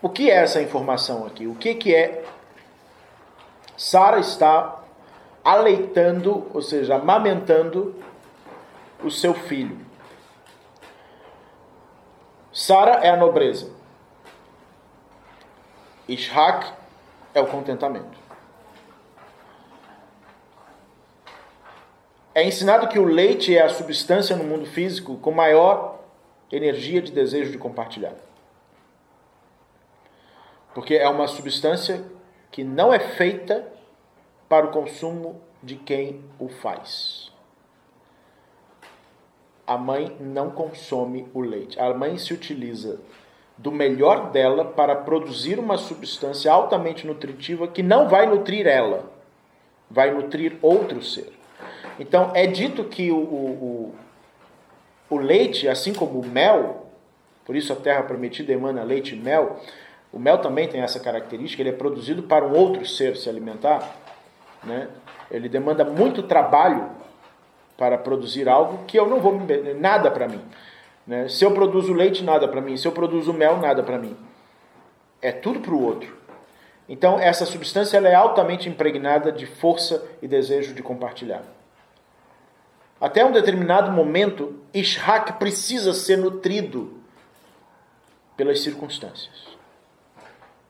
o que é essa informação aqui? O que, que é? Sara está aleitando, ou seja, amamentando o seu filho. Sara é a nobreza. Ishak é o contentamento. É ensinado que o leite é a substância no mundo físico com maior energia de desejo de compartilhar. Porque é uma substância que não é feita para o consumo de quem o faz. A mãe não consome o leite. A mãe se utiliza do melhor dela para produzir uma substância altamente nutritiva que não vai nutrir ela, vai nutrir outro ser. Então é dito que o, o, o, o leite, assim como o mel, por isso a terra prometida emana leite e mel, o mel também tem essa característica, ele é produzido para um outro ser se alimentar, né? Ele demanda muito trabalho para produzir algo que eu não vou nada para mim. Né? Se eu produzo leite, nada para mim. Se eu produzo mel, nada para mim. É tudo para o outro. Então essa substância ela é altamente impregnada de força e desejo de compartilhar. Até um determinado momento, Ishak precisa ser nutrido pelas circunstâncias.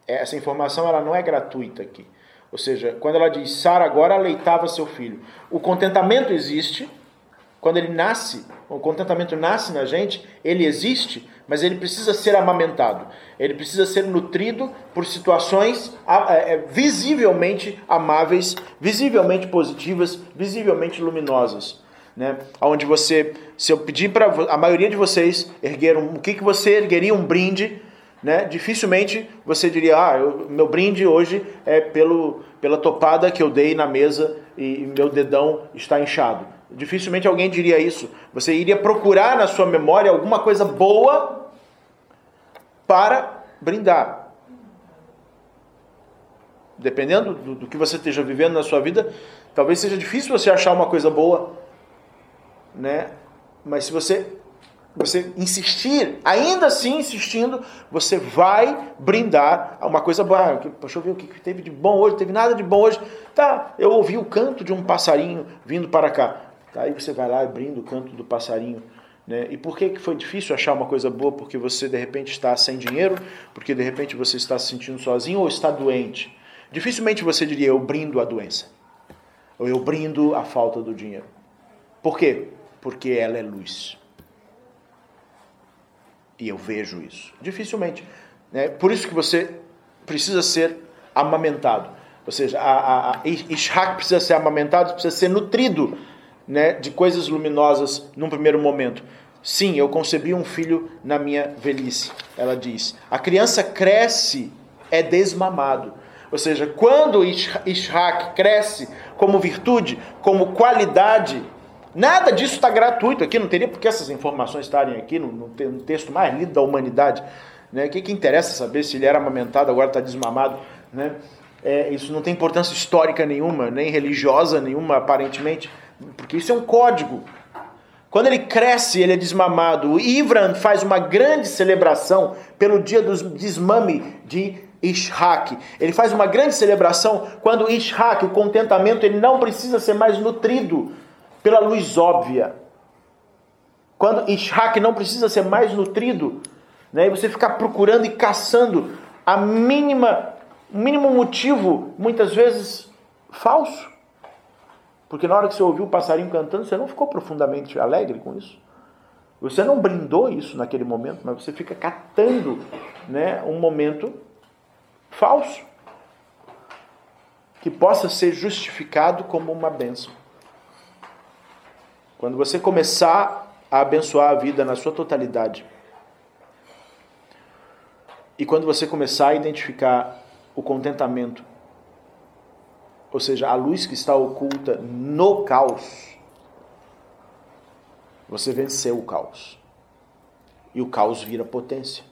Essa informação ela não é gratuita aqui. Ou seja, quando ela diz Sara agora aleitava seu filho, o contentamento existe. Quando ele nasce, o contentamento nasce na gente, ele existe, mas ele precisa ser amamentado. Ele precisa ser nutrido por situações é, visivelmente amáveis, visivelmente positivas, visivelmente luminosas. Né? Onde você, se eu pedir para a maioria de vocês erguer um, o que, que você ergueria um brinde né, dificilmente você diria, ah, eu, meu brinde hoje é pelo, pela topada que eu dei na mesa e, e meu dedão está inchado. Dificilmente alguém diria isso. Você iria procurar na sua memória alguma coisa boa para brindar. Dependendo do, do que você esteja vivendo na sua vida, talvez seja difícil você achar uma coisa boa, né? Mas se você você insistir, ainda assim insistindo, você vai brindar uma coisa boa. Deixa eu ver o que teve de bom hoje, teve nada de bom hoje. Tá, eu ouvi o canto de um passarinho vindo para cá. Tá, aí você vai lá e brinda o canto do passarinho. Né? E por que, que foi difícil achar uma coisa boa? Porque você de repente está sem dinheiro, porque de repente você está se sentindo sozinho ou está doente. Dificilmente você diria eu brindo a doença, ou eu brindo a falta do dinheiro. Por quê? Porque ela é luz. E eu vejo isso. Dificilmente. Né? Por isso que você precisa ser amamentado. Ou seja, a, a, a Ishak precisa ser amamentado, precisa ser nutrido né, de coisas luminosas num primeiro momento. Sim, eu concebi um filho na minha velhice, ela diz. A criança cresce, é desmamado. Ou seja, quando Ishak cresce como virtude, como qualidade, Nada disso está gratuito aqui, não teria por que essas informações estarem aqui no, no, no texto mais lido da humanidade. Né? O que, que interessa saber se ele era amamentado, agora está desmamado? Né? É, isso não tem importância histórica nenhuma, nem religiosa nenhuma, aparentemente, porque isso é um código. Quando ele cresce, ele é desmamado. O Ivran faz uma grande celebração pelo dia do desmame de Ishak. Ele faz uma grande celebração quando Ishak, o contentamento, ele não precisa ser mais nutrido pela luz óbvia. Quando Ishak não precisa ser mais nutrido, né, e você ficar procurando e caçando a mínima, o mínimo motivo, muitas vezes falso. Porque na hora que você ouviu o passarinho cantando, você não ficou profundamente alegre com isso. Você não brindou isso naquele momento, mas você fica catando né, um momento falso que possa ser justificado como uma bênção. Quando você começar a abençoar a vida na sua totalidade, e quando você começar a identificar o contentamento, ou seja, a luz que está oculta no caos, você venceu o caos. E o caos vira potência.